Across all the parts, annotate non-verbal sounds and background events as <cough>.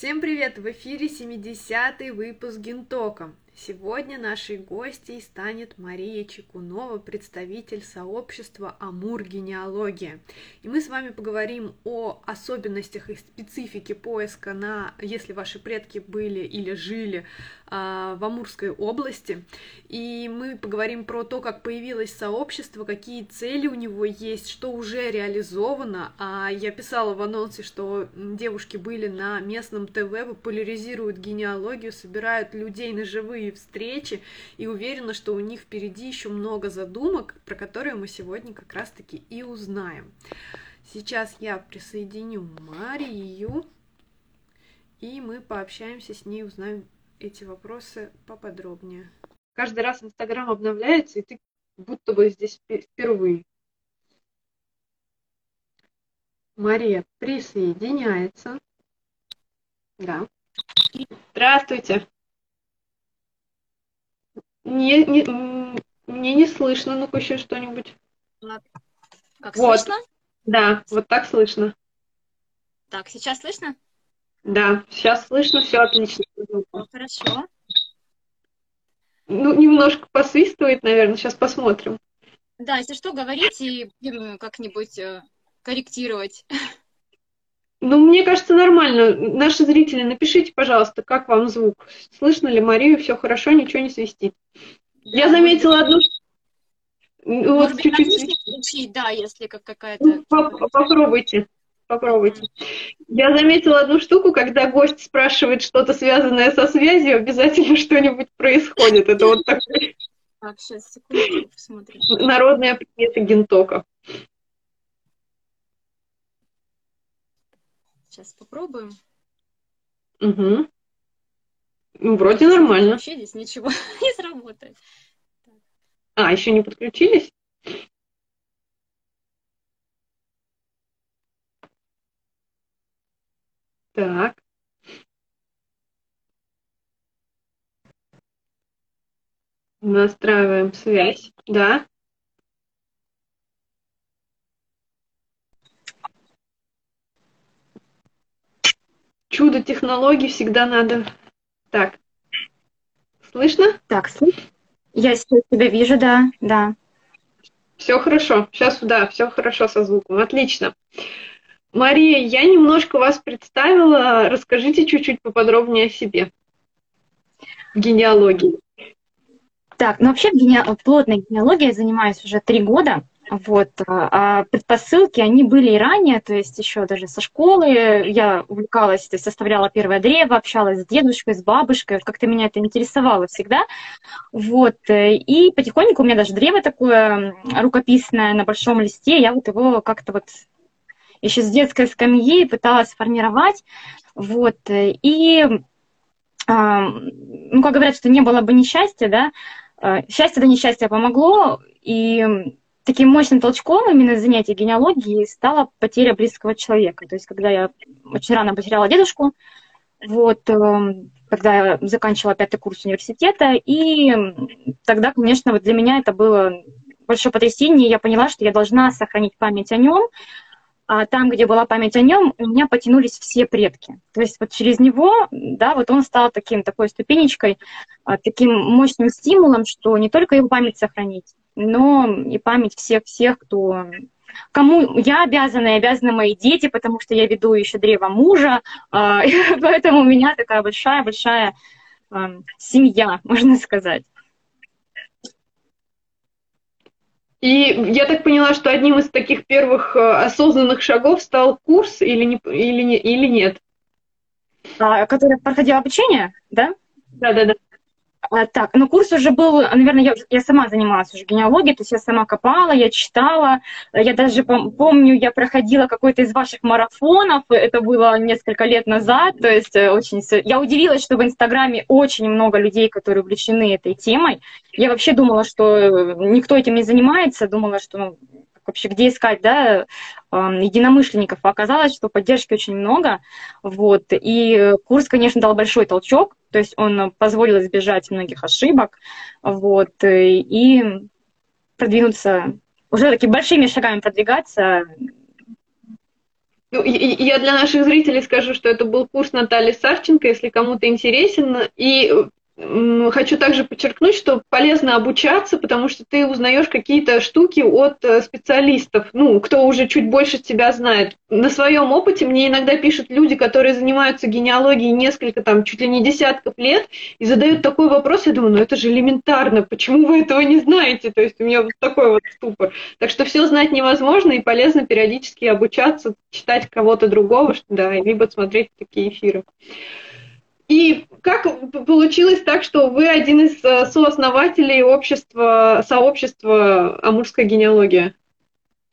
Всем привет! В эфире 70-й выпуск Гентока. Сегодня нашей гостьей станет Мария Чекунова, представитель сообщества Амур Генеалогия. И мы с вами поговорим о особенностях и специфике поиска на, если ваши предки были или жили а, в Амурской области. И мы поговорим про то, как появилось сообщество, какие цели у него есть, что уже реализовано. А я писала в анонсе, что девушки были на местном ТВ, популяризируют генеалогию, собирают людей на живые встречи, и уверена, что у них впереди еще много задумок, про которые мы сегодня как раз-таки и узнаем. Сейчас я присоединю Марию, и мы пообщаемся с ней, узнаем эти вопросы поподробнее. Каждый раз Инстаграм обновляется, и ты будто бы здесь впервые. Мария присоединяется. Да. Здравствуйте. Не, не, мне не слышно, ну-ка еще что-нибудь. Как вот. слышно? Да, вот так слышно. Так, сейчас слышно? Да, сейчас слышно, все отлично. Хорошо. Ну, немножко посвистывает, наверное, сейчас посмотрим. Да, если что, говорите, и будем как-нибудь э, корректировать. Ну, мне кажется, нормально. Наши зрители, напишите, пожалуйста, как вам звук. Слышно ли Марию, все хорошо, ничего не свистит. Да, Я заметила одну... Ну, вот чуть-чуть. Включить, да, если как какая-то... Ну, попробуйте, попробуйте. Я заметила одну штуку, когда гость спрашивает что-то связанное со связью, обязательно <laughs> что-нибудь происходит. Это вот такой... Так, сейчас, секунду, посмотрим. Народная примета гентока. Сейчас попробуем. Угу. Ну, вроде нормально. Вообще здесь ничего <laughs> не сработает. А, еще не подключились? Так. Настраиваем связь, да. Чудо технологий всегда надо. Так. Слышно? Так, слышно. Я тебя вижу, да, да. Все хорошо. Сейчас, да, все хорошо со звуком. Отлично. Мария, я немножко вас представила. Расскажите чуть-чуть поподробнее о себе. В генеалогии. Так, ну вообще гене... плотной генеалогией я занимаюсь уже три года. Вот. А предпосылки, они были и ранее, то есть еще даже со школы я увлекалась, то есть составляла первое древо, общалась с дедушкой, с бабушкой, как-то меня это интересовало всегда. Вот. И потихоньку у меня даже древо такое рукописное на большом листе, я вот его как-то вот еще с детской скамьи пыталась формировать. Вот. И, ну, как говорят, что не было бы несчастья, да, а, счастье да несчастье помогло, и таким мощным толчком именно занятия генеалогией стала потеря близкого человека. То есть, когда я очень рано потеряла дедушку, вот, эм, когда я заканчивала пятый курс университета, и тогда, конечно, вот для меня это было большое потрясение, я поняла, что я должна сохранить память о нем, там, где была память о нем, у меня потянулись все предки. То есть вот через него, да, вот он стал таким, такой ступенечкой, а, таким мощным стимулом, что не только его память сохранить, но и память всех-всех, кто кому я обязана и обязаны мои дети, потому что я веду еще древо мужа, а, <laughs> поэтому у меня такая большая-большая а, семья, можно сказать. И я так поняла, что одним из таких первых э, осознанных шагов стал курс или, не, или, не, или нет? А, который проходил обучение, да? Да, да, да. А, так, ну курс уже был, наверное, я, я сама занималась уже генеалогией, то есть я сама копала, я читала, я даже помню, я проходила какой-то из ваших марафонов, это было несколько лет назад, то есть э, очень... Я удивилась, что в Инстаграме очень много людей, которые увлечены этой темой. Я вообще думала, что э, никто этим не занимается, думала, что ну, вообще где искать, да, единомышленников. Оказалось, что поддержки очень много, вот, и курс, конечно, дал большой толчок, то есть он позволил избежать многих ошибок, вот, и продвинуться, уже такими большими шагами продвигаться Ну, я для наших зрителей скажу, что это был курс Натальи Савченко, если кому-то интересен. И Хочу также подчеркнуть, что полезно обучаться, потому что ты узнаешь какие-то штуки от э, специалистов, ну, кто уже чуть больше тебя знает. На своем опыте мне иногда пишут люди, которые занимаются генеалогией несколько, там, чуть ли не десятков лет, и задают такой вопрос, я думаю, ну это же элементарно, почему вы этого не знаете? То есть у меня вот такой вот ступор. Так что все знать невозможно, и полезно периодически обучаться, читать кого-то другого, да, либо смотреть такие эфиры. И как получилось так, что вы один из э, сооснователей общества, сообщества «Амурская генеалогия»?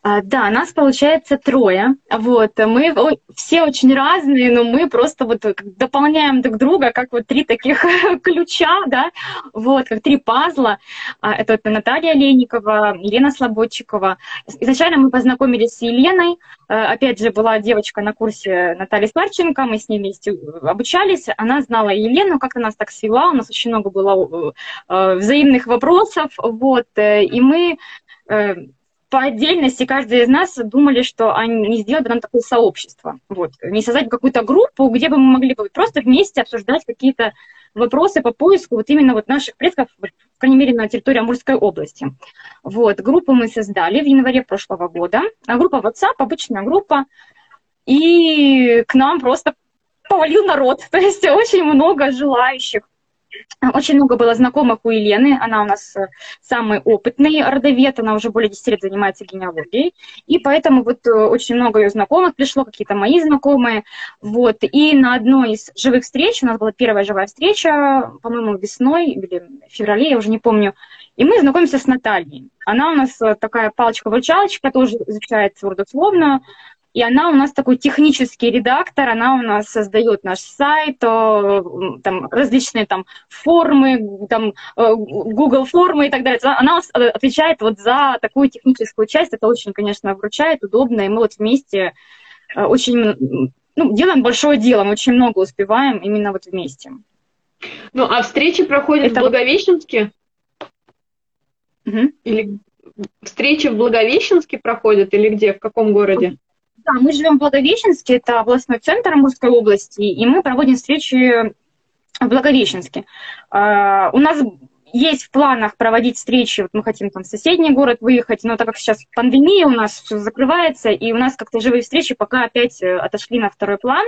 А, да, нас получается трое. Вот, мы все очень разные, но мы просто вот дополняем друг друга, как вот три таких <laughs> ключа, да, вот, как три пазла. А, это Наталья Леникова, Елена Слободчикова. Изначально мы познакомились с Еленой. А, опять же, была девочка на курсе Натальи Старченко, мы с ней вместе обучались. Она знала Елену, как-то нас так свела, у нас очень много было э, взаимных вопросов, вот, э, и мы э, по отдельности каждый из нас думали, что они не сделают бы нам такое сообщество. Вот. Не создать какую-то группу, где бы мы могли бы просто вместе обсуждать какие-то вопросы по поиску вот именно вот наших предков, по крайней мере, на территории Амурской области. Вот. Группу мы создали в январе прошлого года. А группа WhatsApp, обычная группа. И к нам просто повалил народ. <laughs> То есть очень много желающих очень много было знакомых у Елены, она у нас э, самый опытный родовед, она уже более 10 лет занимается генеалогией, и поэтому вот э, очень много ее знакомых пришло, какие-то мои знакомые, вот, и на одной из живых встреч, у нас была первая живая встреча, по-моему, весной или в феврале, я уже не помню, и мы знакомимся с Натальей. Она у нас э, такая палочка-выручалочка, тоже изучает родословно, и она у нас такой технический редактор, она у нас создает наш сайт, там, различные там формы, там, э, Google формы и так далее. Она отвечает вот за такую техническую часть, это очень, конечно, вручает, удобно, и мы вот вместе э, очень, ну, делаем большое дело, мы очень много успеваем именно вот вместе. Ну, а встречи проходят это... в Благовещенске? Угу. Или встречи в Благовещенске проходят или где, в каком городе? Да, мы живем в Благовещенске, это областной центр Амурской области, и мы проводим встречи в Благовещенске. Uh, у нас есть в планах проводить встречи, вот мы хотим там в соседний город выехать, но так как сейчас пандемия, у нас все закрывается, и у нас как-то живые встречи пока опять э, отошли на второй план,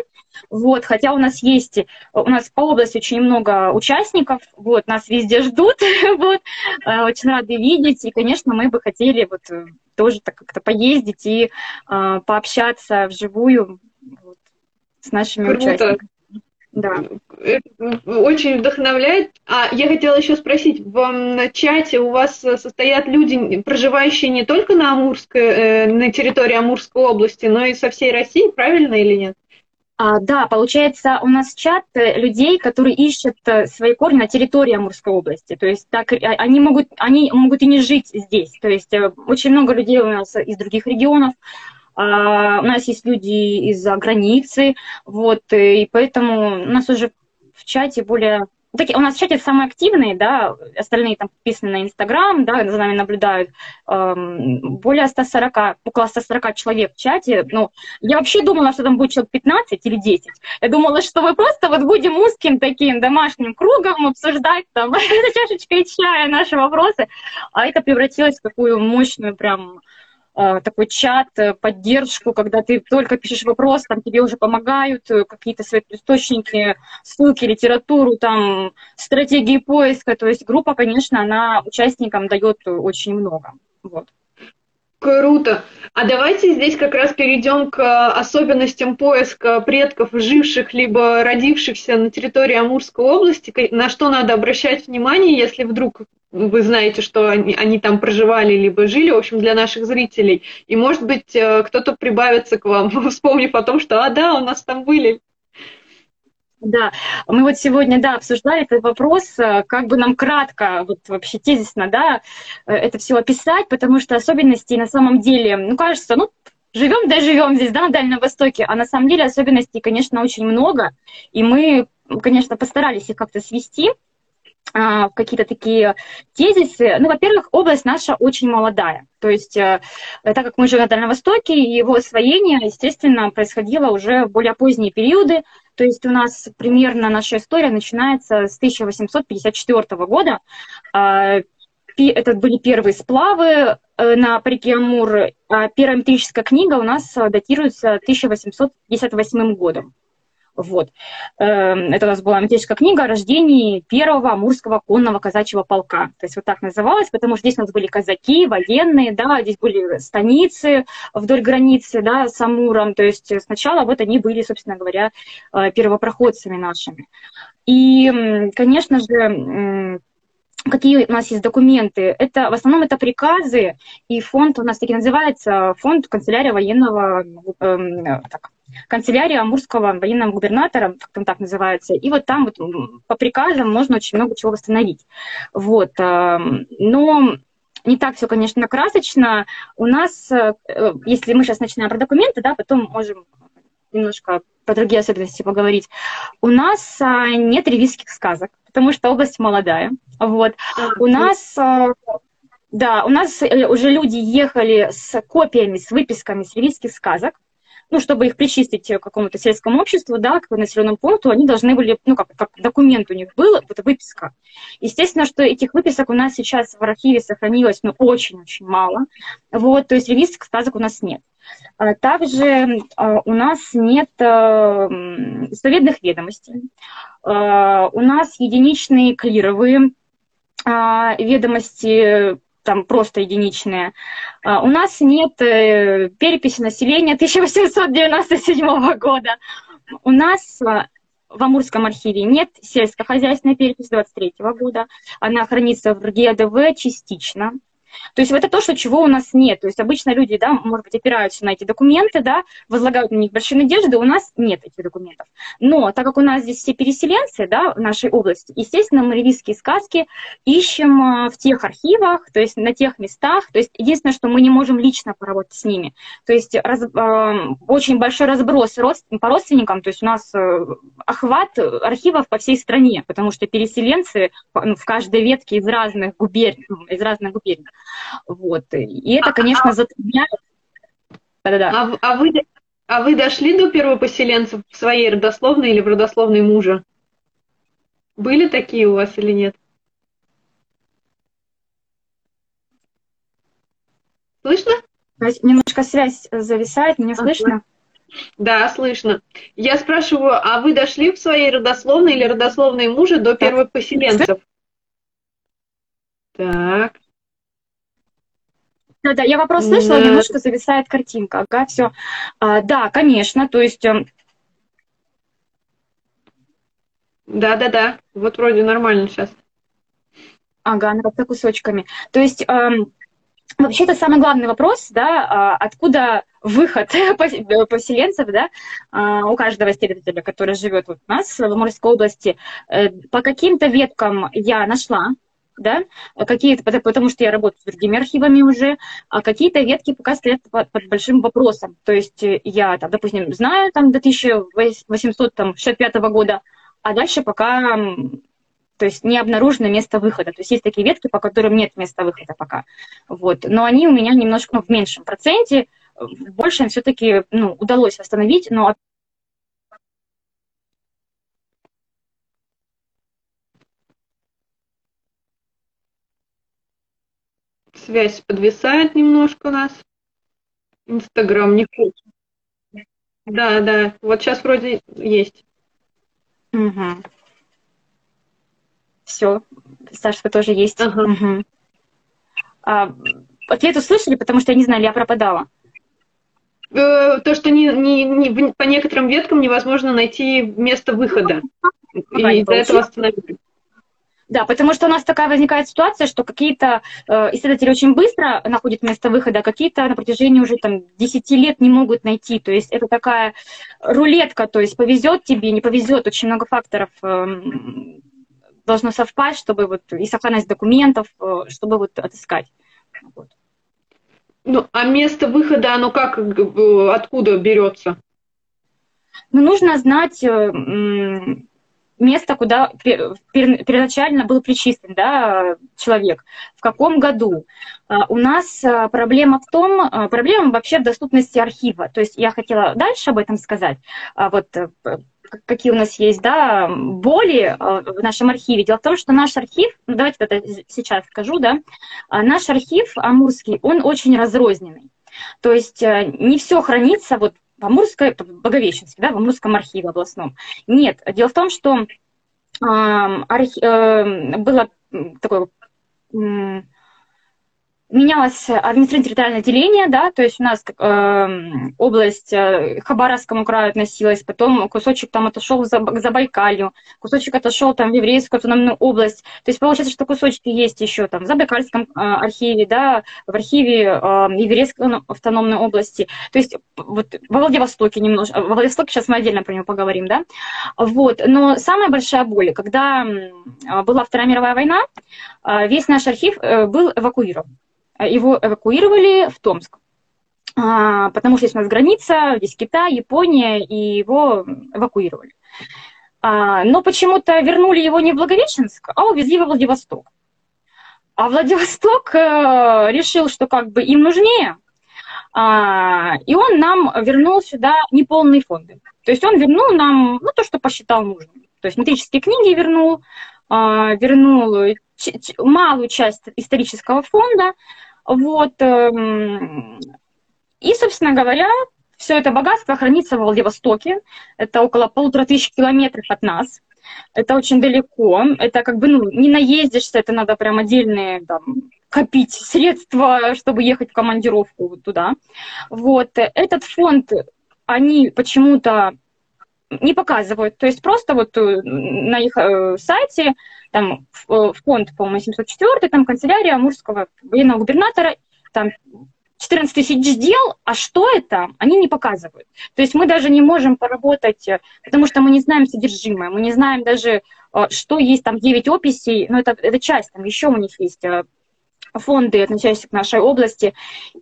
вот, хотя у нас есть, у нас по области очень много участников, вот, нас везде ждут, <laughs> вот, э, очень рады видеть, и, конечно, мы бы хотели вот э, тоже так как-то поездить и э, пообщаться вживую вот, с нашими Круто. участниками. Да. Очень вдохновляет. А я хотела еще спросить, в чате у вас состоят люди, проживающие не только на Амурской, э, на территории Амурской области, но и со всей России, правильно или нет? А, да, получается, у нас чат э, людей, которые ищут э, свои корни на территории Амурской области. То есть так, а, они, могут, они могут и не жить здесь. То есть э, очень много людей у нас из других регионов. А, у нас есть люди из-за границы. Вот, и поэтому у нас уже в чате более такие, у нас в чате самые активные, да, остальные там подписаны на Инстаграм, да, за нами наблюдают, эм, более 140, около 140 человек в чате. Ну, я вообще думала, что там будет человек 15 или 10. Я думала, что мы просто вот будем узким таким домашним кругом обсуждать там <laughs> чашечкой чая наши вопросы, а это превратилось в такую мощную прям такой чат, э, поддержку, когда ты только пишешь вопрос, там тебе уже помогают э, какие-то свои источники, ссылки, литературу, там стратегии поиска. То есть группа, конечно, она участникам дает очень много. Вот. Круто. А давайте здесь как раз перейдем к особенностям поиска предков, живших либо родившихся на территории Амурской области. На что надо обращать внимание, если вдруг вы знаете, что они, они там проживали либо жили, в общем, для наших зрителей. И, может быть, э, кто-то прибавится к вам, <laughs> вспомнив о том, что, а, да, у нас там были да, мы вот сегодня, да, обсуждали этот вопрос, э, как бы нам кратко, вот вообще тезисно, да, э, это все описать, потому что особенностей на самом деле, ну, кажется, ну, живем, да, живем здесь, да, на Дальнем Востоке, а на самом деле особенностей, конечно, очень много, и мы, конечно, постарались их как-то свести, а, какие-то такие тезисы. Ну, во-первых, область наша очень молодая. То есть, э, так как мы живем на Дальнем Востоке, его освоение, естественно, происходило уже в более поздние периоды. То есть у нас примерно наша история начинается с 1854 года. А, это были первые сплавы э, на реке Амур. А первая метрическая книга у нас датируется 1858 годом. Вот. Эм, это у нас была методическая книга о рождении первого Амурского конного казачьего полка. То есть вот так называлось, потому что здесь у нас были казаки, военные, да, здесь были станицы вдоль границы, да, с Амуром. То есть сначала вот они были, собственно говоря, э, первопроходцами нашими. И, конечно же, какие у нас есть документы. Это в основном это приказы, и фонд у нас таки называется фонд канцелярия военного, э, так, канцелярия Амурского военного губернатора, как там так называется. И вот там вот по приказам можно очень много чего восстановить. Вот. Э, но не так все, конечно, красочно. У нас, э, если мы сейчас начинаем про документы, да, потом можем немножко про другие особенности поговорить. У нас а, нет ревизских сказок, потому что область молодая. Вот. У нас а, да, у нас э, уже люди ехали с копиями, с выписками с ревизских сказок, ну, чтобы их причистить к какому-то сельскому обществу, да, к населенному пункту, они должны были, ну, как, как документ у них был, вот выписка. Естественно, что этих выписок у нас сейчас в архиве сохранилось, ну, очень-очень мало. Вот, то есть ревизских сказок у нас нет. А также а, у нас нет э, ведомостей. А, у нас единичные клировые ведомости, там просто единичные. У нас нет э, переписи населения 1897 года. У нас в Амурском архиве нет сельскохозяйственной переписи 23 года. Она хранится в ГИАДВ частично. То есть это то, что чего у нас нет. То есть обычно люди, да, может быть, опираются на эти документы, да, возлагают на них большие надежды, у нас нет этих документов. Но так как у нас здесь все переселенцы, да, в нашей области, естественно, мы ревизские сказки ищем а, в тех архивах, то есть на тех местах. То есть единственное, что мы не можем лично поработать с ними. То есть раз, э, очень большой разброс по родственникам, то есть у нас э, охват архивов по всей стране, потому что переселенцы ну, в каждой ветке из разных губерний, из разных губерний. Вот. И это, конечно, затрудняет. Да-да-да. А, а, вы, а вы дошли до первопоселенцев в своей родословной или в родословной мужа? Были такие у вас или нет? Слышно? Немножко связь зависает, меня слышно? Да, слышно. Я спрашиваю, а вы дошли в своей родословной или родословной мужа до первопоселенцев? Так. Да, да, я вопрос слышала, немножко зависает картинка. Ага, все. А, да, конечно, то есть... Эм, да, да, да. Вот вроде нормально сейчас. Ага, она как-то кусочками. То есть эм, вообще это самый главный вопрос, да, э, откуда выход <laughs> поселенцев, да, э, у каждого исследователя, который живет вот у нас в Амурской области. Э, по каким-то веткам я нашла да, какие-то, потому что я работаю с другими архивами уже, а какие-то ветки пока стоят под, под большим вопросом. То есть э, я, там, допустим, знаю там до 1865 года, а дальше пока то есть не обнаружено место выхода. То есть есть такие ветки, по которым нет места выхода пока. Вот. Но они у меня немножко ну, в меньшем проценте, в большем все-таки ну, удалось восстановить, но Связь подвисает немножко у нас. Инстаграм не хочет. Да, да. Вот сейчас вроде есть. Угу. Все. Сашка тоже есть. Ага. Угу. А, ответ услышали, потому что я не знаю, я пропадала. Э, то, что не, не, не, по некоторым веткам невозможно найти место выхода. И из-за этого остановились. Да, потому что у нас такая возникает ситуация, что какие-то э, исследователи очень быстро находят место выхода, а какие-то на протяжении уже там 10 лет не могут найти. То есть это такая рулетка, то есть повезет тебе, не повезет, очень много факторов э, должно совпасть, чтобы вот и сохранность документов, э, чтобы вот отыскать. Вот. Ну, а место выхода, оно как, э, откуда берется? Ну, нужно знать, э, место, куда первоначально был причислен да, человек, в каком году. А, у нас а, проблема в том, а, проблема вообще в доступности архива. То есть я хотела дальше об этом сказать. Вот э, какие у нас есть да, боли в нашем архиве. Дело в том, что наш архив, ну, давайте это сейчас скажу, да, наш архив амурский, он очень разрозненный. То есть э, не все хранится вот в Амурской, в Боговещенске, да, в Амурском архиве областном. Нет, дело в том, что э, архи, э, было такое менялось административно-территориальное деление, да, то есть у нас э, область э, Хабаровскому краю относилась, потом кусочек там отошел за, к Забайкалью, кусочек отошел там в еврейскую автономную область. То есть получается, что кусочки есть еще там в Забайкальском э, архиве, да, в архиве э, еврейской автономной области. То есть вот во Владивостоке немножко, во Владивостоке сейчас мы отдельно про него поговорим, да. Вот, но самая большая боль, когда была Вторая мировая война, э, весь наш архив э, был эвакуирован. Э, его эвакуировали в Томск. А, потому что здесь у нас граница, здесь Китай, Япония, и его эвакуировали. А, но почему-то вернули его не в Благовещенск, а увезли во Владивосток. А Владивосток э, решил, что как бы им нужнее, а, и он нам вернул сюда неполные фонды. То есть он вернул нам ну, то, что посчитал нужным. То есть метрические книги вернул, вернул малую часть исторического фонда, вот. Эм, и, собственно говоря, все это богатство хранится в Владивостоке. Это около полутора тысяч километров от нас. Это очень далеко. Это как бы, ну, не наездишься, это надо прям отдельные там, копить средства, чтобы ехать в командировку туда. Вот. Этот фонд они почему-то не показывают. То есть просто вот э, на их э, сайте там э, фонд, по-моему, 704, там канцелярия Амурского военного губернатора, там 14 тысяч дел, а что это, они не показывают. То есть мы даже не можем поработать, потому что мы не знаем содержимое, мы не знаем даже, что есть там 9 описей, но это, это часть, там еще у них есть фонды, относящиеся к нашей области.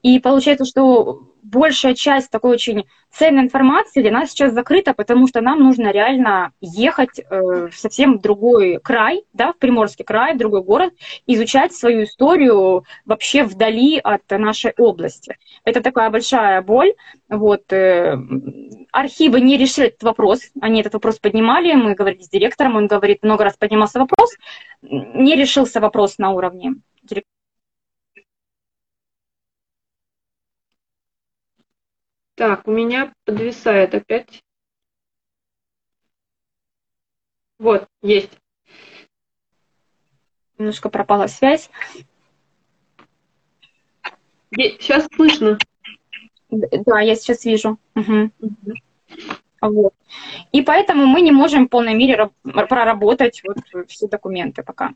И получается, что большая часть такой очень ценной информации для нас сейчас закрыта, потому что нам нужно реально ехать э, в совсем другой край, да, в Приморский край, в другой город, изучать свою историю вообще вдали от нашей области. Это такая большая боль. Вот, э, архивы не решили этот вопрос, они этот вопрос поднимали, мы говорили с директором, он говорит, много раз поднимался вопрос, не решился вопрос на уровне директора Так, у меня подвисает опять. Вот, есть. Немножко пропала связь. Сейчас слышно. Да, я сейчас вижу. Угу. Угу. Вот. И поэтому мы не можем в полной мере проработать вот все документы пока.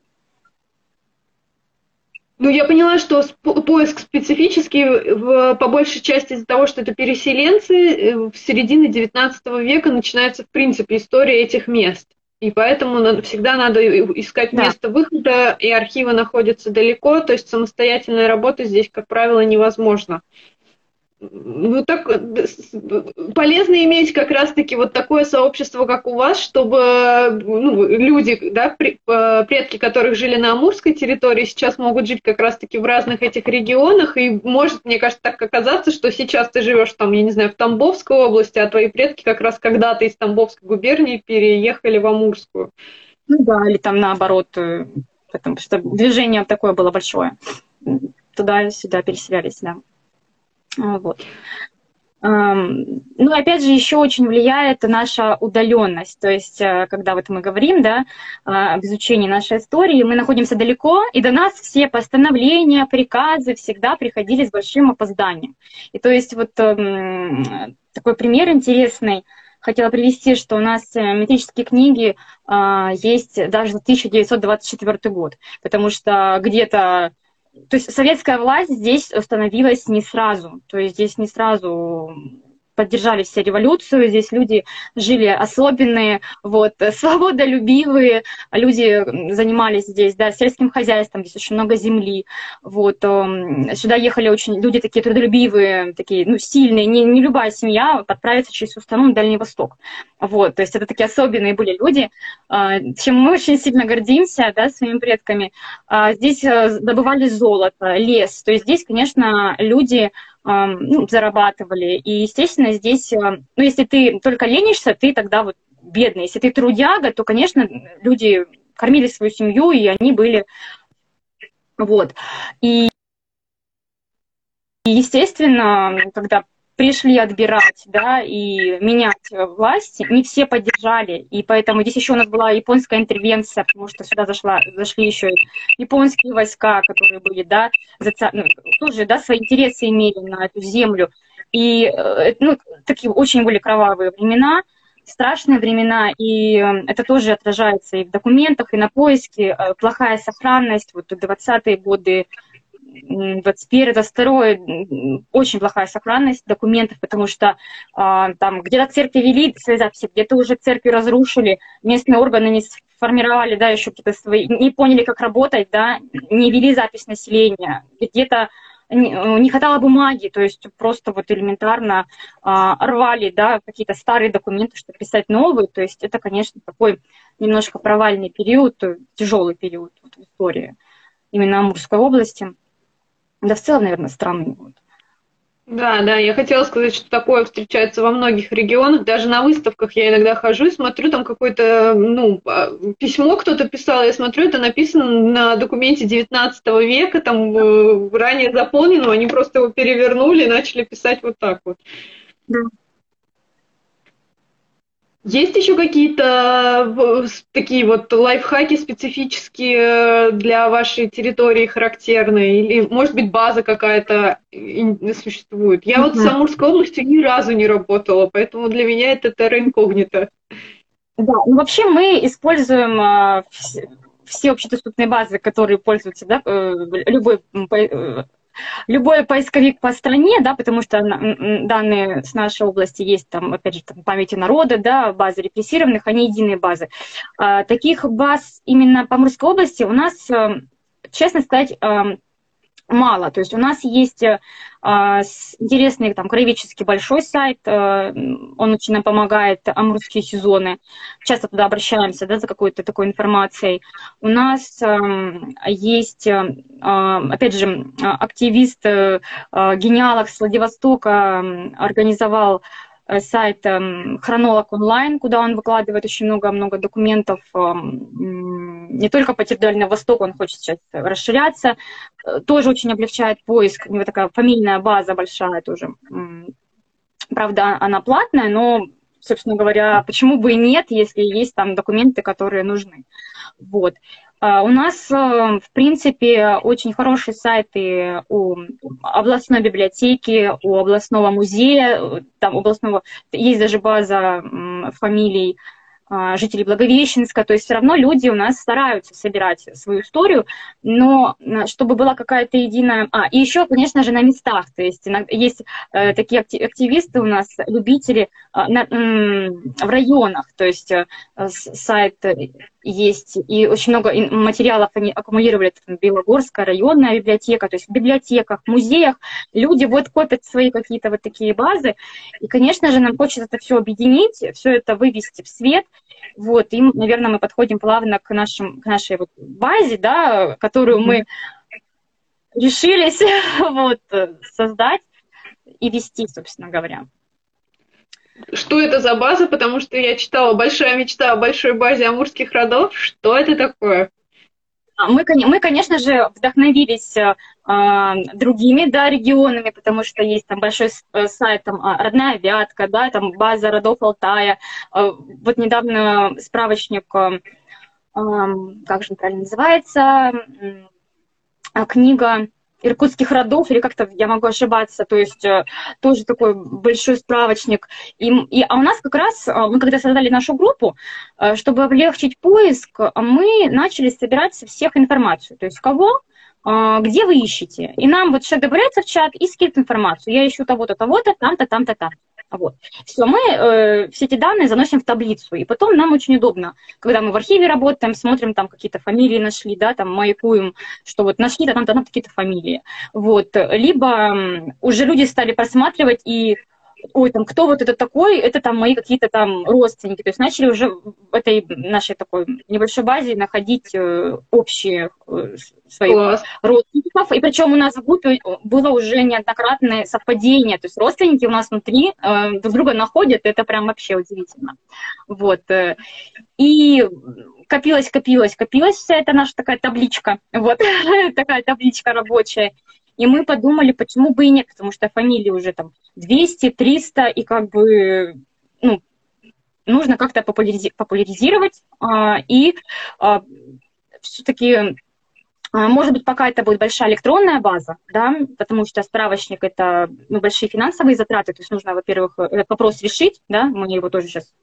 Ну, я поняла, что поиск специфический в, по большей части из-за того, что это переселенцы, э, в середине XIX века начинается, в принципе, история этих мест. И поэтому всегда надо искать да. место выхода, и архивы находятся далеко, то есть самостоятельная работа здесь, как правило, невозможна ну, так полезно иметь как раз-таки вот такое сообщество, как у вас, чтобы ну, люди, да, предки которых жили на Амурской территории, сейчас могут жить как раз-таки в разных этих регионах, и может, мне кажется, так оказаться, что сейчас ты живешь там, я не знаю, в Тамбовской области, а твои предки как раз когда-то из Тамбовской губернии переехали в Амурскую. Ну да, или там наоборот, э, потому что движение такое было большое. Туда-сюда переселялись, да. А, вот. Ну, опять же, еще очень влияет наша удаленность. То есть, э, когда вот мы говорим, да, об изучении нашей истории, мы находимся далеко, и до нас все постановления, приказы всегда приходили с большим опозданием. И то есть, вот эм, такой пример интересный, хотела привести, что у нас э, метрические книги а, есть даже за 1924 год, потому что где-то то есть советская власть здесь установилась не сразу, то есть здесь не сразу поддержали все революцию, здесь люди жили особенные, вот, <laughs> свободолюбивые, люди занимались здесь, да, сельским хозяйством, здесь очень много земли, вот, эм, сюда ехали очень люди такие трудолюбивые, такие, ну, сильные, не, не любая семья отправится через всю страну на Дальний Восток, вот, то есть это такие особенные были люди, а, чем мы очень сильно гордимся, да, своими предками. А, здесь э, добывали золото, лес, то есть здесь, конечно, люди ну, зарабатывали. И, естественно, здесь, э, ну, если ты только ленишься, ты тогда вот бедный. Если ты трудяга, то, конечно, люди кормили свою семью, и они были... Вот. И, естественно, когда пришли отбирать, да, и менять власти, не все поддержали, и поэтому здесь еще у нас была японская интервенция, потому что сюда зашла, зашли еще японские войска, которые были, да, за, ну, тоже, да, свои интересы имели на эту землю, и, э, ну, такие очень были кровавые времена, страшные времена, и э, это тоже отражается и в документах, и на поиске, э, плохая сохранность, вот 20-е годы 21 22 очень плохая сохранность документов, потому что а, там где-то церкви вели свои записи, где-то уже церкви разрушили, местные органы не сформировали, да, еще какие-то свои, не поняли, как работать, да, не вели запись населения, где-то не хватало бумаги, то есть просто вот элементарно а, рвали, да, какие-то старые документы, чтобы писать новые, то есть это, конечно, такой немножко провальный период, тяжелый период в истории именно Амурской области да в целом, наверное, страны. Вот. Да, да, я хотела сказать, что такое встречается во многих регионах, даже на выставках я иногда хожу и смотрю там какое-то, ну, а, письмо кто-то писал, я смотрю, это написано на документе 19 века, там э, ранее заполнено, они просто его перевернули и начали писать вот так вот. Да. Есть еще какие-то э, такие вот лайфхаки специфические э, для вашей территории характерные? Или, может быть, база какая-то существует? Я mm-hmm. вот с Амурской областью ни разу не работала, поэтому для меня это терра инкогнито. Да, ну вообще мы используем э, все общедоступные базы, которые пользуются да, э, любой э, любой поисковик по стране, да, потому что данные с нашей области есть, там, опять же, там, памяти народа, да, базы репрессированных, они единые базы. А, таких баз именно по Мурской области у нас, э, честно сказать, э, мало. То есть у нас есть э, интересный там краеведческий большой сайт, э, он очень нам помогает, амурские сезоны. Часто туда обращаемся да, за какой-то такой информацией. У нас э, есть, э, опять же, активист, э, генеалог с Владивостока организовал Э, сайт эм, Хронолог онлайн, куда он выкладывает очень много-много документов эм, не только по территориальному Востоку, он хочет сейчас расширяться, э, тоже очень облегчает поиск, у него такая фамильная база большая тоже. Правда, она платная, но, собственно говоря, почему бы и нет, если есть там документы, которые нужны. Вот. А, у нас, э, в принципе, очень хорошие сайты у областной библиотеки, у областного музея, там областного, есть даже база фамилий а, жителей Благовещенска, то есть все равно люди у нас стараются собирать свою историю, но чтобы была какая-то единая... А, и еще, конечно же, на местах, то есть есть э, такие активисты у нас, любители э, э, в районах, то есть э, сайт есть, и очень много материалов они аккумулировали, там, Белогорская районная библиотека, то есть в библиотеках, музеях люди вот копят свои какие-то вот такие базы, и, конечно же, нам хочется это все объединить, все это вывести в свет, вот, и, наверное, мы подходим плавно к, нашим, к нашей вот базе, да, которую мы решились <laughs> вот, создать и вести, собственно говоря что это за база, потому что я читала «Большая мечта о большой базе амурских родов». Что это такое? А, мы, мы конечно же, вдохновились э, другими да, регионами, потому что есть там большой э, сайт, там, а, родная вятка, да, там база родов Алтая. Э, вот недавно справочник, э, как же он правильно называется, э, книга иркутских родов, или как-то я могу ошибаться, то есть э, тоже такой большой справочник. И, и, а у нас как раз, э, мы когда создали нашу группу, э, чтобы облегчить поиск, мы начали собирать со всех информацию. То есть кого, где вы ищете. И нам вот человек добавляется в чат и скидывает информацию. Я ищу того-то, того-то, там-то, там-то, там. Вот. Все, мы э, все эти данные заносим в таблицу, и потом нам очень удобно, когда мы в архиве работаем, смотрим, там какие-то фамилии нашли, да, там маякуем, что вот нашли, да, там, там какие-то фамилии. Вот. Либо уже люди стали просматривать и ой, там, кто вот это такой, это там мои какие-то там родственники. То есть начали уже в этой нашей такой небольшой базе находить э, общие э, своих Класс. родственников. И причем у нас в группе было уже неоднократное совпадение. То есть родственники у нас внутри э, друг друга находят, это прям вообще удивительно. Вот. И копилась, копилась, копилась вся эта наша такая табличка. Вот <laughs> такая табличка рабочая. И мы подумали, почему бы и нет, потому что фамилии уже там 200, 300, и как бы, ну, нужно как-то популяризи- популяризировать, а, и а, все-таки а, может быть, пока это будет большая электронная база, да, потому что справочник – это ну, большие финансовые затраты, то есть нужно, во-первых, этот вопрос решить, да, мы его тоже сейчас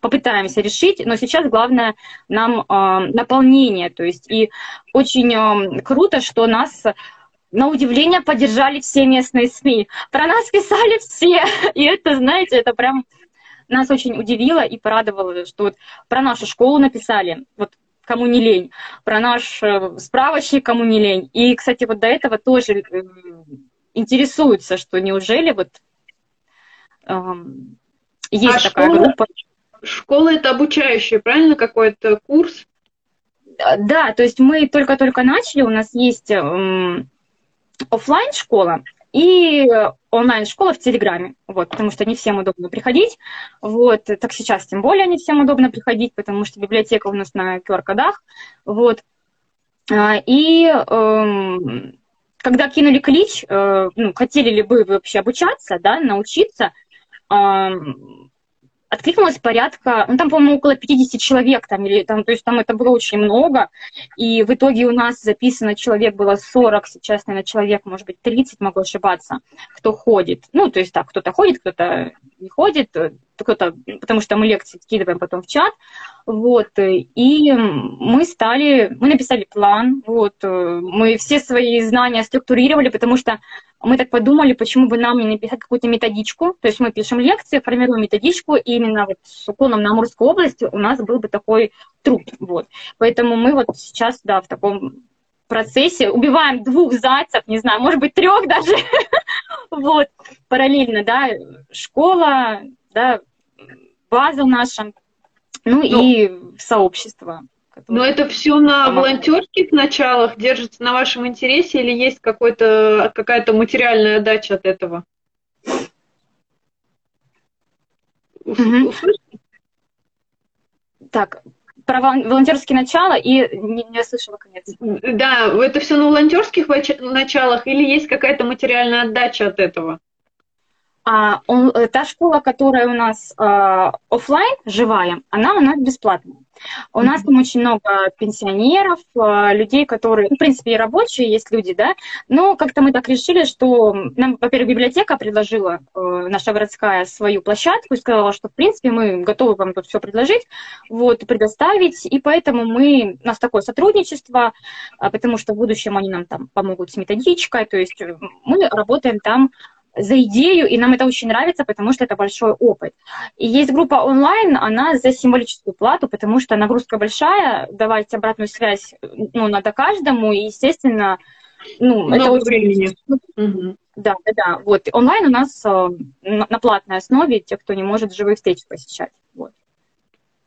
попытаемся решить, но сейчас главное нам э, наполнение, то есть и очень э, круто, что нас на удивление поддержали все местные СМИ. Про нас писали все. И это, знаете, это прям нас очень удивило и порадовало, что вот про нашу школу написали, вот кому не лень, про наш э, справочник, кому не лень. И, кстати, вот до этого тоже э, интересуются, что неужели вот эм, есть а такая школа, группа. Школа это обучающая, правильно, какой-то курс? Да, то есть мы только-только начали, у нас есть эм, офлайн школа и онлайн-школа в Телеграме, вот, потому что не всем удобно приходить, вот, так сейчас тем более не всем удобно приходить, потому что библиотека у нас на QR-кодах, вот, а, и эм, когда кинули клич, э, ну, хотели ли бы вы вообще обучаться, да, научиться, эм, откликнулось порядка, ну там, по-моему, около 50 человек, там, или, там, то есть там это было очень много, и в итоге у нас записано человек было 40, сейчас, наверное, человек, может быть, 30, могу ошибаться, кто ходит. Ну, то есть так, кто-то ходит, кто-то не ходит, кто-то, потому что мы лекции скидываем потом в чат, вот, и мы стали, мы написали план, вот, мы все свои знания структурировали, потому что мы так подумали, почему бы нам не написать какую-то методичку. То есть мы пишем лекции, формируем методичку, и именно вот с уклоном на Амурскую область у нас был бы такой труд. Вот. Поэтому мы вот сейчас, да, в таком процессе убиваем двух зайцев, не знаю, может быть, трех даже, <laughs> вот, параллельно, да, школа, да, база наша, ну, ну и сообщество. Но это все на помогает. волонтерских началах держится на вашем интересе или есть какой-то, какая-то материальная отдача от этого? Угу. Так, про волонтерские начала и не, не слышала конец. Да, это все на волонтерских началах или есть какая-то материальная отдача от этого? А он, э, та школа, которая у нас э, офлайн, живая, она у нас бесплатная. У нас там очень много пенсионеров, э, людей, которые, ну, в принципе, и рабочие есть люди, да, но как-то мы так решили, что нам, во-первых, библиотека предложила, э, наша городская, свою площадку и сказала, что, в принципе, мы готовы вам тут все предложить, вот, предоставить, и поэтому мы, у нас такое сотрудничество, э, потому что в будущем они нам там помогут с методичкой, то есть мы работаем там за идею, и нам это очень нравится, потому что это большой опыт. И есть группа онлайн, она за символическую плату, потому что нагрузка большая, давать обратную связь ну, надо каждому, и, естественно, ну, Много это очень... времени. Угу. Да, да, да. Вот онлайн у нас э, на платной основе, те, кто не может живые встречи посещать. Вот.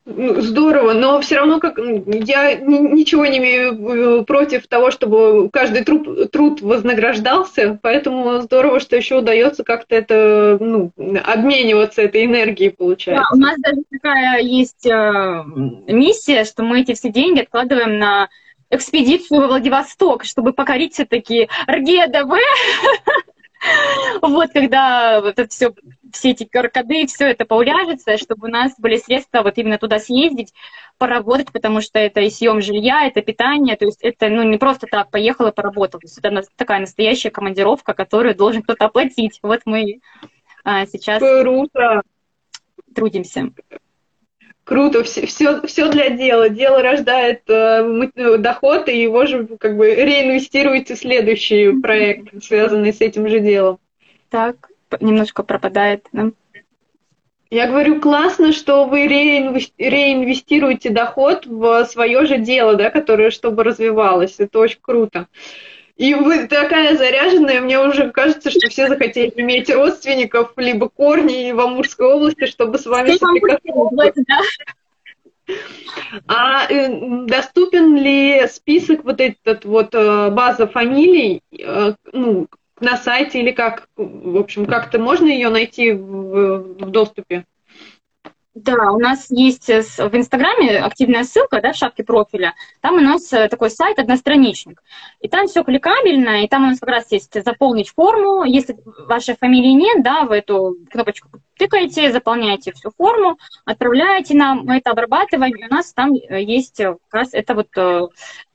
Ну, здорово, но все равно как я ничего не имею э, против того, чтобы каждый труд, труд вознаграждался, поэтому здорово, что еще удается как-то это ну, обмениваться этой энергией, получается. Да, у нас даже такая есть э, миссия, что мы эти все деньги откладываем на экспедицию во Владивосток, чтобы покорить все-таки РГДВ. <laughs> Вот когда вот это все, все эти каркады, все это поуляжется, чтобы у нас были средства вот именно туда съездить, поработать, потому что это и съем жилья, это питание, то есть это ну, не просто так поехал и поработал, то есть это такая настоящая командировка, которую должен кто-то оплатить. Вот мы а, сейчас Круто. трудимся. Круто, все, все, все для дела. Дело рождает э, доход, и его же как бы реинвестируете в следующий проект, связанный с этим же делом. Так, немножко пропадает. Да? Я говорю, классно, что вы реинвестируете доход в свое же дело, да, которое чтобы развивалось. Это очень круто. И вы такая заряженная, мне уже кажется, что все захотели иметь родственников, либо корни в Амурской области, чтобы с вами соприкоснуться. А э, доступен ли список вот этот вот э, база фамилий э, ну, на сайте или как? В общем, как-то можно ее найти в, в доступе? Да, у нас есть э, в Инстаграме активная ссылка, да, в шапке профиля. Там у нас э, такой сайт одностраничник. И там все кликабельно, и там у нас как раз есть заполнить форму. Если вашей фамилии нет, да, в эту кнопочку тыкаете, заполняете всю форму, отправляете нам, мы это обрабатываем, и у нас там э, есть как раз это вот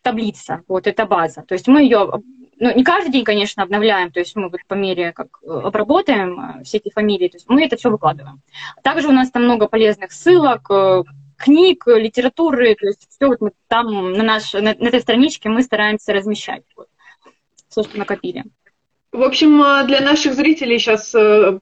таблица, вот эта база. То есть мы ее ну, не каждый день, конечно, обновляем, то есть мы вот по мере, как э, обработаем э, все эти фамилии, то есть мы это все выкладываем. Также у нас там много полезных ссылок, э, книг, литературы, то есть все вот мы там на, наш, на, на этой страничке мы стараемся размещать, вот, все, что накопили. В общем, э, для наших зрителей сейчас э,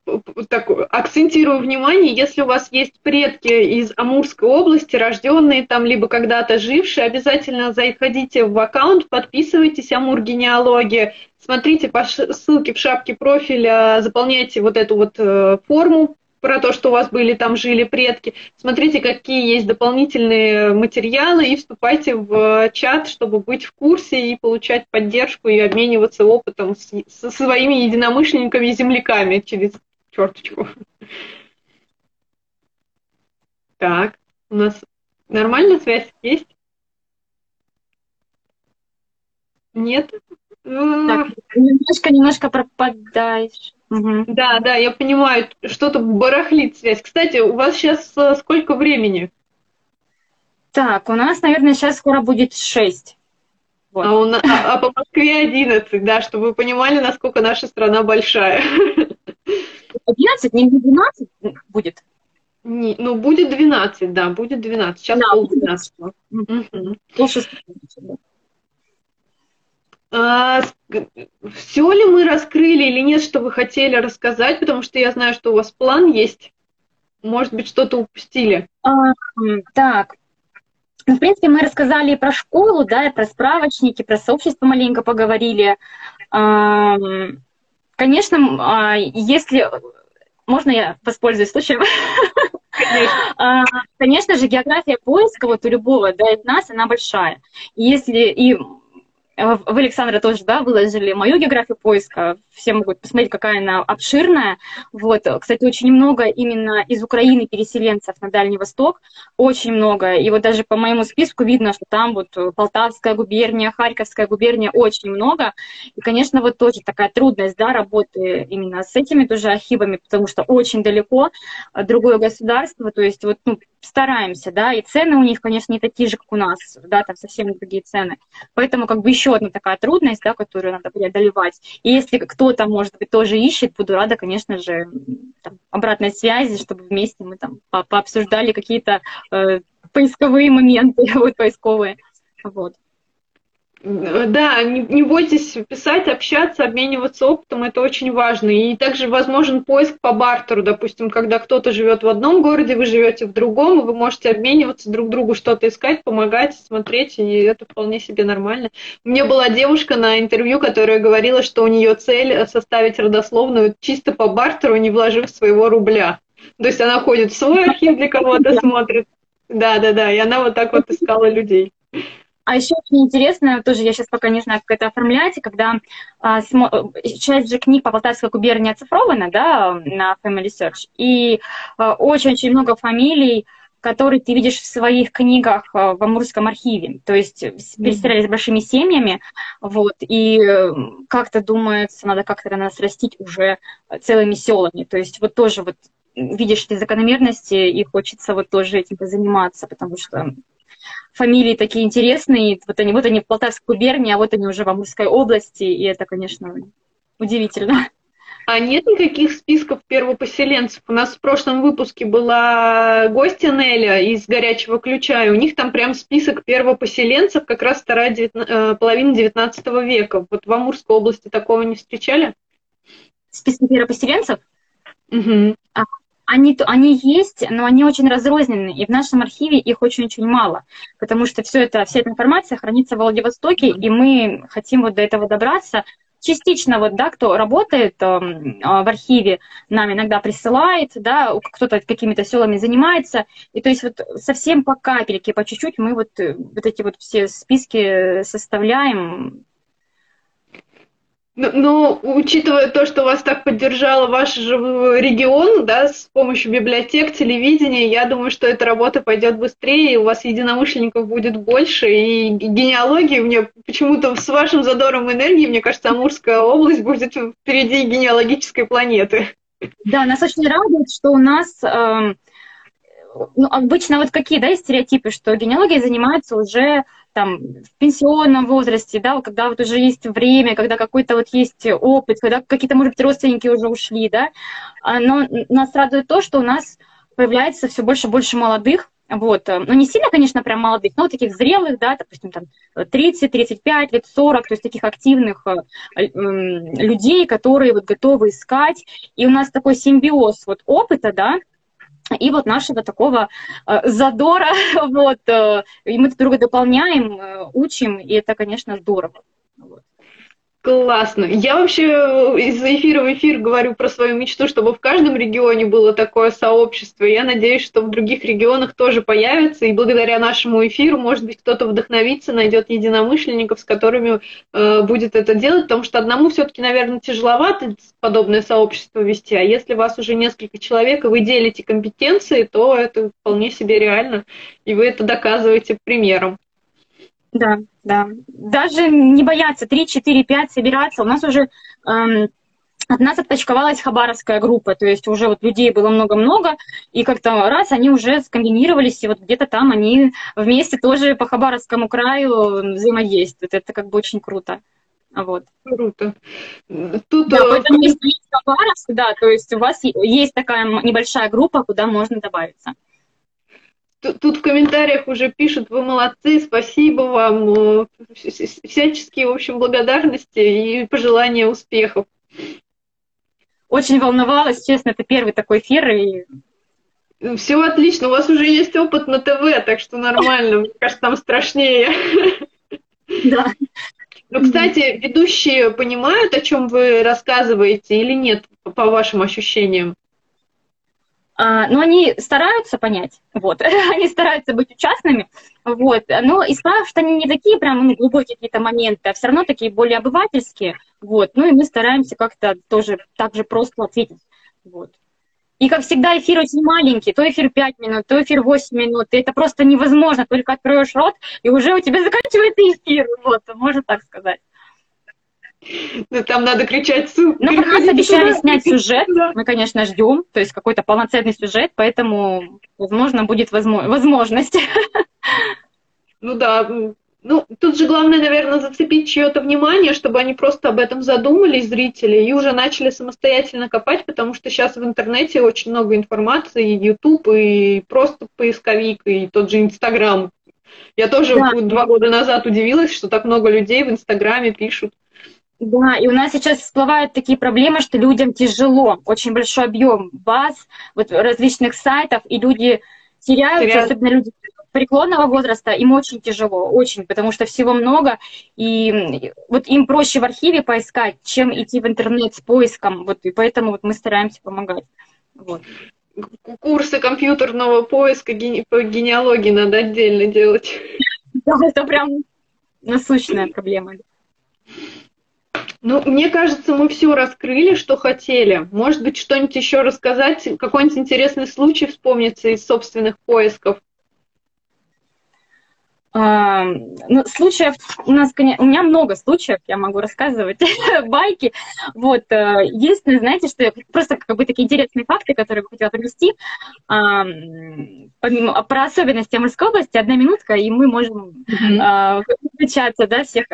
так, акцентирую внимание, если у вас есть предки из Амурской области, рожденные там, либо когда-то жившие, обязательно заходите в аккаунт, подписывайтесь Амур генеалогия, смотрите по ссылке в шапке профиля, заполняйте вот эту вот э, форму про то, что у вас были там жили предки. Смотрите, какие есть дополнительные материалы и вступайте в чат, чтобы быть в курсе и получать поддержку и обмениваться опытом с, со своими единомышленниками и земляками через черточку. Так, у нас нормальная связь есть? Нет? Так, немножко, немножко пропадаешь. Угу. Да, да, я понимаю, что-то барахлит связь. Кстати, у вас сейчас э, сколько времени? Так, у нас, наверное, сейчас скоро будет 6. Вот. А, у нас, а, а по Москве 11, да, чтобы вы понимали, насколько наша страна большая. 11, не 12 будет? Не, ну, будет 12, да, будет 12. Сейчас да, пол 12. Угу. А, все ли мы раскрыли или нет, что вы хотели рассказать, потому что я знаю, что у вас план есть. Может быть, что-то упустили. А, так, ну, в принципе, мы рассказали и про школу, да, и про справочники, про сообщество маленько поговорили. А, конечно, а, если... Можно я воспользуюсь случаем? Конечно. <laughs> А, конечно же, география поиска вот у любого, да, из нас, она большая. Если и вы, Александра, тоже, да, выложили мою географию поиска. Все могут посмотреть, какая она обширная. Вот, кстати, очень много именно из Украины переселенцев на Дальний Восток. Очень много. И вот даже по моему списку видно, что там вот Полтавская губерния, Харьковская губерния, очень много. И, конечно, вот тоже такая трудность, да, работы именно с этими тоже архивами, потому что очень далеко другое государство. То есть вот, ну, стараемся, да, и цены у них, конечно, не такие же, как у нас, да, там совсем другие цены. Поэтому как бы еще одна такая трудность, да, которую надо преодолевать. И если кто-то, может быть, тоже ищет, буду рада, конечно же, там, обратной связи, чтобы вместе мы там по пообсуждали какие-то э, поисковые моменты, <laughs> вот поисковые, вот. Да, не, не бойтесь писать, общаться, обмениваться опытом, это очень важно. И также возможен поиск по бартеру, допустим, когда кто-то живет в одном городе, вы живете в другом, и вы можете обмениваться друг другу, что-то искать, помогать, смотреть, и это вполне себе нормально. У меня была девушка на интервью, которая говорила, что у нее цель составить родословную чисто по бартеру, не вложив своего рубля. То есть она ходит в свой архив для кого-то <laughs> смотрит. Да, да, да, и она вот так вот искала людей. А еще очень интересно, тоже я сейчас пока не знаю, как это оформлять, когда а, смо... часть же книг по Полтавской губернии оцифрована, да, на Family Search, и а, очень-очень много фамилий, которые ты видишь в своих книгах а, в Амурском архиве. То есть перестреляли с большими семьями, вот, и как-то думается, надо как-то нас растить уже целыми селами. То есть вот тоже вот видишь эти закономерности, и хочется вот тоже этим заниматься, потому что фамилии такие интересные. Вот они, вот они в Полтавской губернии, а вот они уже в Амурской области, и это, конечно, удивительно. А нет никаких списков первопоселенцев? У нас в прошлом выпуске была гостья Неля из «Горячего ключа», и у них там прям список первопоселенцев как раз вторая э, половина XIX века. Вот в Амурской области такого не встречали? Список первопоселенцев? Угу. А, Они, они есть, но они очень разрознены, и в нашем архиве их очень-очень мало, потому что все это, вся эта информация хранится в Владивостоке, и мы хотим вот до этого добраться. Частично вот, да, кто работает э, в архиве, нам иногда присылает, да, кто-то какими-то селами занимается, и то есть вот совсем по капельке, по чуть-чуть мы вот, э, вот эти вот все списки составляем, ну, ну, учитывая то, что вас так поддержала ваш же регион, да, с помощью библиотек, телевидения, я думаю, что эта работа пойдет быстрее, у вас единомышленников будет больше, и генеалогии мне почему-то с вашим задором энергии, мне кажется, Амурская область будет впереди генеалогической планеты. Да, нас очень радует, что у нас э, ну, обычно вот какие, да, стереотипы, что генеалогией занимаются уже там, в пенсионном возрасте, да, когда вот уже есть время, когда какой-то вот есть опыт, когда какие-то, может быть, родственники уже ушли, да, а, но нас радует то, что у нас появляется все больше и больше молодых, вот, ну не сильно, конечно, прям молодых, но вот таких зрелых, да, допустим, там 30, 35 лет, 40, то есть таких активных э, людей, которые вот готовы искать, и у нас такой симбиоз вот опыта, да, и вот нашего такого э, задора, <laughs> вот, э, и мы друг друга дополняем, э, учим, и это, конечно, здорово. Вот. Классно. Я вообще э, из эфира в эфир говорю про свою мечту, чтобы в каждом регионе было такое сообщество. Я надеюсь, что в других регионах тоже появится, и благодаря нашему эфиру, может быть, кто-то вдохновится, найдет единомышленников, с которыми э, будет это делать, потому что одному все-таки, наверное, тяжеловато подобное сообщество вести, а если вас уже несколько человек, и вы делите компетенции, то это вполне себе реально, и вы это доказываете примером. Да, да. Даже не бояться 3, 4, 5 собираться. У нас уже эм, от нас отпочковалась хабаровская группа, то есть уже вот людей было много-много, и как-то раз они уже скомбинировались, и вот где-то там они вместе тоже по Хабаровскому краю взаимодействуют. Это как бы очень круто. Вот. Круто. Тут, да, поэтому если есть Хабаровск, да, то есть у вас есть такая небольшая группа, куда можно добавиться. Тут в комментариях уже пишут, вы молодцы, спасибо вам, всяческие, в общем, благодарности и пожелания успехов. Очень волновалась, честно, это первый такой эфир. И... Все отлично, у вас уже есть опыт на ТВ, так что нормально, мне кажется, там страшнее. Да. Ну, кстати, ведущие понимают, о чем вы рассказываете или нет, по вашим ощущениям? А, но они стараются понять, вот, <laughs> они стараются быть участными, вот, но и спрашивают, что они не такие прям ну, глубокие какие-то моменты, а все равно такие более обывательские, вот, ну и мы стараемся как-то тоже так же просто ответить, вот. И, как всегда, эфир очень маленький, то эфир 5 минут, то эфир 8 минут, и это просто невозможно, только откроешь рот, и уже у тебя заканчивается эфир, вот, можно так сказать. Ну, там надо кричать «Суп!» Ну, про нас обещали снять сюжет, да. мы, конечно, ждем, то есть какой-то полноценный сюжет, поэтому, возможно, будет возможно, возможность. <laughs> Ну да, ну, тут же главное, наверное, зацепить чье-то внимание, чтобы они просто об этом задумались, зрители, и уже начали самостоятельно копать, потому что сейчас в интернете очень много информации, и YouTube, и просто поисковик, и тот же Инстаграм. Я тоже да. два года назад удивилась, что так много людей в Инстаграме пишут. Да, и у нас сейчас всплывают такие проблемы, что людям тяжело, очень большой объем баз, вот различных сайтов, и люди теряются, Теряют. особенно люди преклонного возраста, им очень тяжело, очень, потому что всего много, и вот им проще в архиве поискать, чем идти в интернет с поиском, вот, и поэтому вот мы стараемся помогать. Вот. Курсы компьютерного поиска по генеалогии надо отдельно делать. <laughs> Да, это прям насущная проблема. Ну, мне кажется, мы все раскрыли, что хотели. Может быть, что-нибудь еще рассказать, какой-нибудь интересный случай вспомнится из собственных поисков. А, ну, случаев у нас, у меня много случаев, я могу рассказывать <laughs> байки. Вот, э, единственное, знаете, что я просто как бы такие интересные факты, которые я хотела привести. А, помимо про особенности Амурской области, одна минутка, и мы можем mm-hmm. включаться, да, всех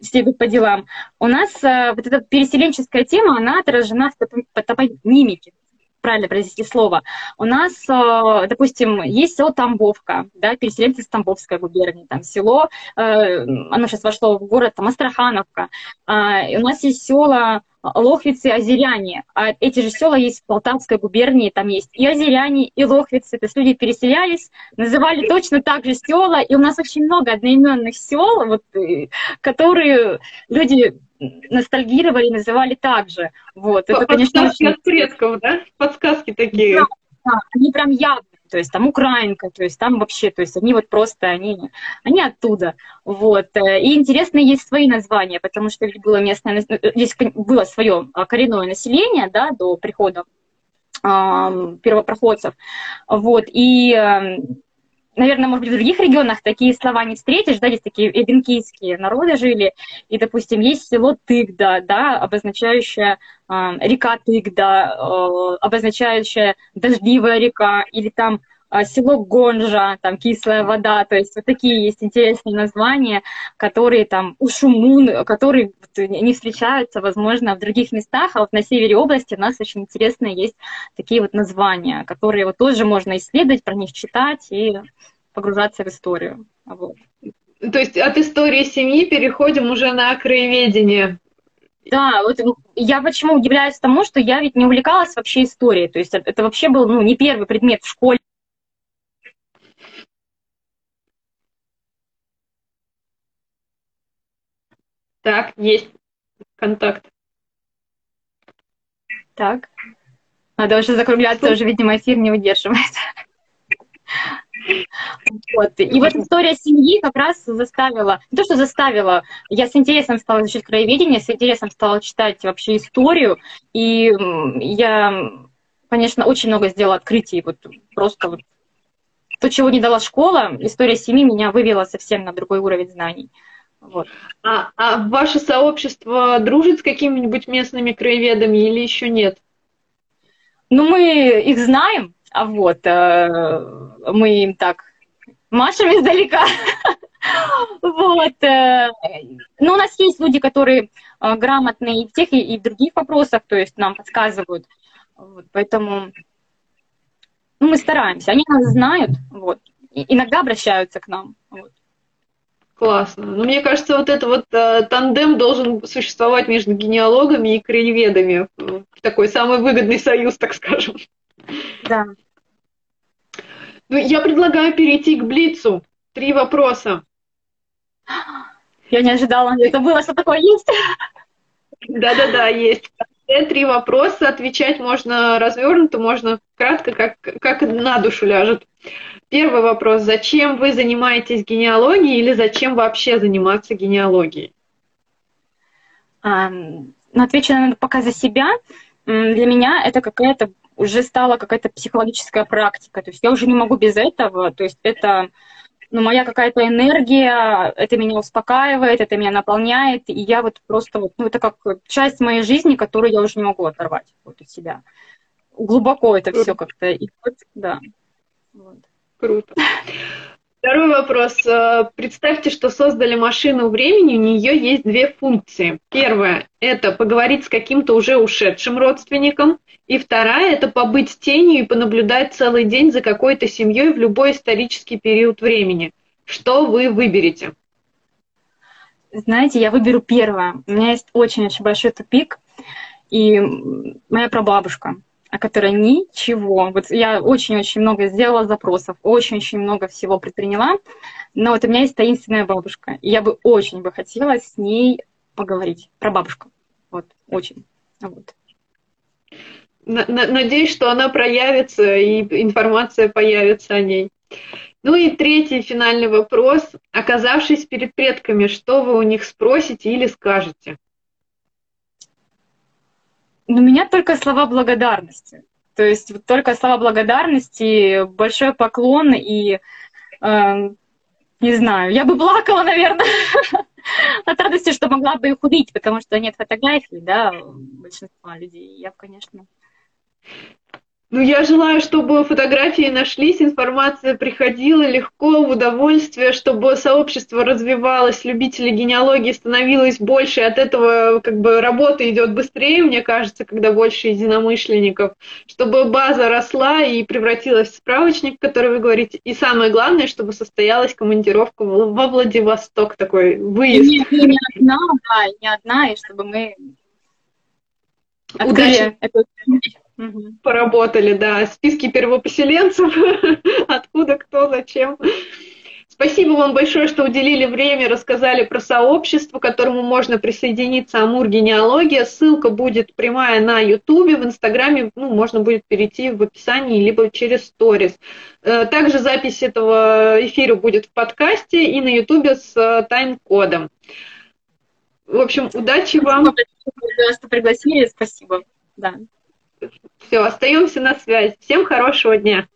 идут по делам. У нас э, вот эта переселенческая тема, она отражена в топонимике правильно произнести слово. У нас, э, допустим, есть село Тамбовка, да, переселенцы из Тамбовской губернии, там село, э, оно сейчас вошло в город, там, Астрахановка. Э, у нас есть села лохвицы, озеряне. А эти же села есть в Полтавской губернии, там есть и озеряне, и лохвицы. То есть люди переселялись, называли точно так же села. И у нас очень много одноименных сел, вот, э, которые люди ностальгировали, называли так же. Вот. Это, конечно, Подсказки очень... от предков, да? Подсказки такие. Да, да, они прям явно то есть там украинка, то есть там вообще, то есть они вот просто, они, они оттуда, вот. И интересные есть свои названия, потому что было местное, здесь было свое коренное население, да, до прихода первопроходцев, вот, и наверное, может быть, в других регионах такие слова не встретишь, да, здесь такие эбенкийские народы жили, и, допустим, есть село Тыгда, да, обозначающее э, река Тыгда, э, обозначающая дождливая река, или там село Гонжа, там кислая вода, то есть вот такие есть интересные названия, которые там Ушумун, которые не встречаются, возможно, в других местах, а вот на севере области у нас очень интересные есть такие вот названия, которые вот тоже можно исследовать, про них читать и погружаться в историю. Вот. То есть от истории семьи переходим уже на краеведение. Да, вот я почему удивляюсь тому, что я ведь не увлекалась вообще историей. То есть это вообще был ну, не первый предмет в школе. Так, есть контакт. Так. Надо уже закругляться, уже, видимо, эфир не выдерживает. <laughs> Вот. И вот история семьи как раз заставила, не то, что заставила, я с интересом стала изучать краеведение, с интересом стала читать вообще историю, и я, конечно, очень много сделала открытий, вот просто вот то, чего не дала школа, история семьи меня вывела совсем на другой уровень знаний. Вот. А, а ваше сообщество дружит с какими-нибудь местными краеведами или еще нет? Ну, мы их знаем, а вот э, мы им так машем издалека. <laughs> Вот. Э, ну, у нас есть люди, которые э, грамотные и в тех, и в других вопросах, то есть нам подсказывают. Вот, поэтому ну, мы стараемся. Они нас знают, вот. И иногда обращаются к нам. Вот. Классно. Ну, мне кажется, вот это вот э, тандем должен существовать между генеалогами и краеведами. Такой самый выгодный союз, так скажем. Да. Ну, я предлагаю перейти к Блицу. Три вопроса. Я не ожидала, это было, что такое есть. Да-да-да, есть. Три вопроса, отвечать можно развернуто, можно кратко, как, как на душу ляжет. Первый вопрос. Зачем вы занимаетесь генеалогией или зачем вообще заниматься генеалогией? А, ну, отвечу, наверное, пока за себя. Для меня это какая-то уже стала какая-то психологическая практика. То есть я уже не могу без этого. То есть это ну, моя какая-то энергия, это меня успокаивает, это меня наполняет, и я вот просто вот, ну, это как часть моей жизни, которую я уже не могу оторвать вот от себя. Глубоко это все как-то, и вот, да. Вот. Круто. Второй вопрос. Э, представьте, что создали машину времени, у нее есть две функции. Первая – это поговорить с каким-то уже ушедшим родственником, и вторая – это побыть тенью и понаблюдать целый день за какой-то семьей в любой исторический период времени. Что вы выберете? Знаете, я выберу первое. У меня есть очень-очень большой тупик, и моя прабабушка – о которой ничего. Вот я очень-очень много сделала запросов, очень-очень много всего предприняла, но вот у меня есть таинственная бабушка, и я бы очень бы хотела с ней поговорить про бабушку. Вот, очень. Вот. Надеюсь, что она проявится и информация появится о ней. Ну и третий финальный вопрос. Оказавшись перед предками, что вы у них спросите или скажете? У меня только слова благодарности. То есть вот только слова благодарности, большой поклон и э, не знаю, я бы плакала, наверное, <laughs> от радости, что могла бы их увидеть, потому что нет фотографий, да, большинства людей. Я, конечно, ну, я желаю, чтобы фотографии нашлись, информация приходила легко, в удовольствие, чтобы сообщество развивалось, любителей генеалогии становилось больше, от этого как бы работа идет быстрее, мне кажется, когда больше единомышленников, чтобы база росла и превратилась в справочник, который вы говорите, и самое главное, чтобы состоялась командировка во Владивосток, такой выезд. Не, не, не одна, да, не одна, и чтобы мы Удачи. Это... Поработали, да. Списки первопоселенцев, <laughs> откуда, кто, зачем. Спасибо вам большое, что уделили время, рассказали про сообщество, к которому можно присоединиться, Амур Генеалогия. Ссылка будет прямая на Ютубе, в Инстаграме, ну, можно будет перейти в описании, либо через сторис. Э, также запись этого эфира будет в подкасте и на Ютубе с э, тайм-кодом. В общем, удачи вам. Спасибо, что пригласили, спасибо. Да. Все, остаемся на связи. Всем хорошего дня.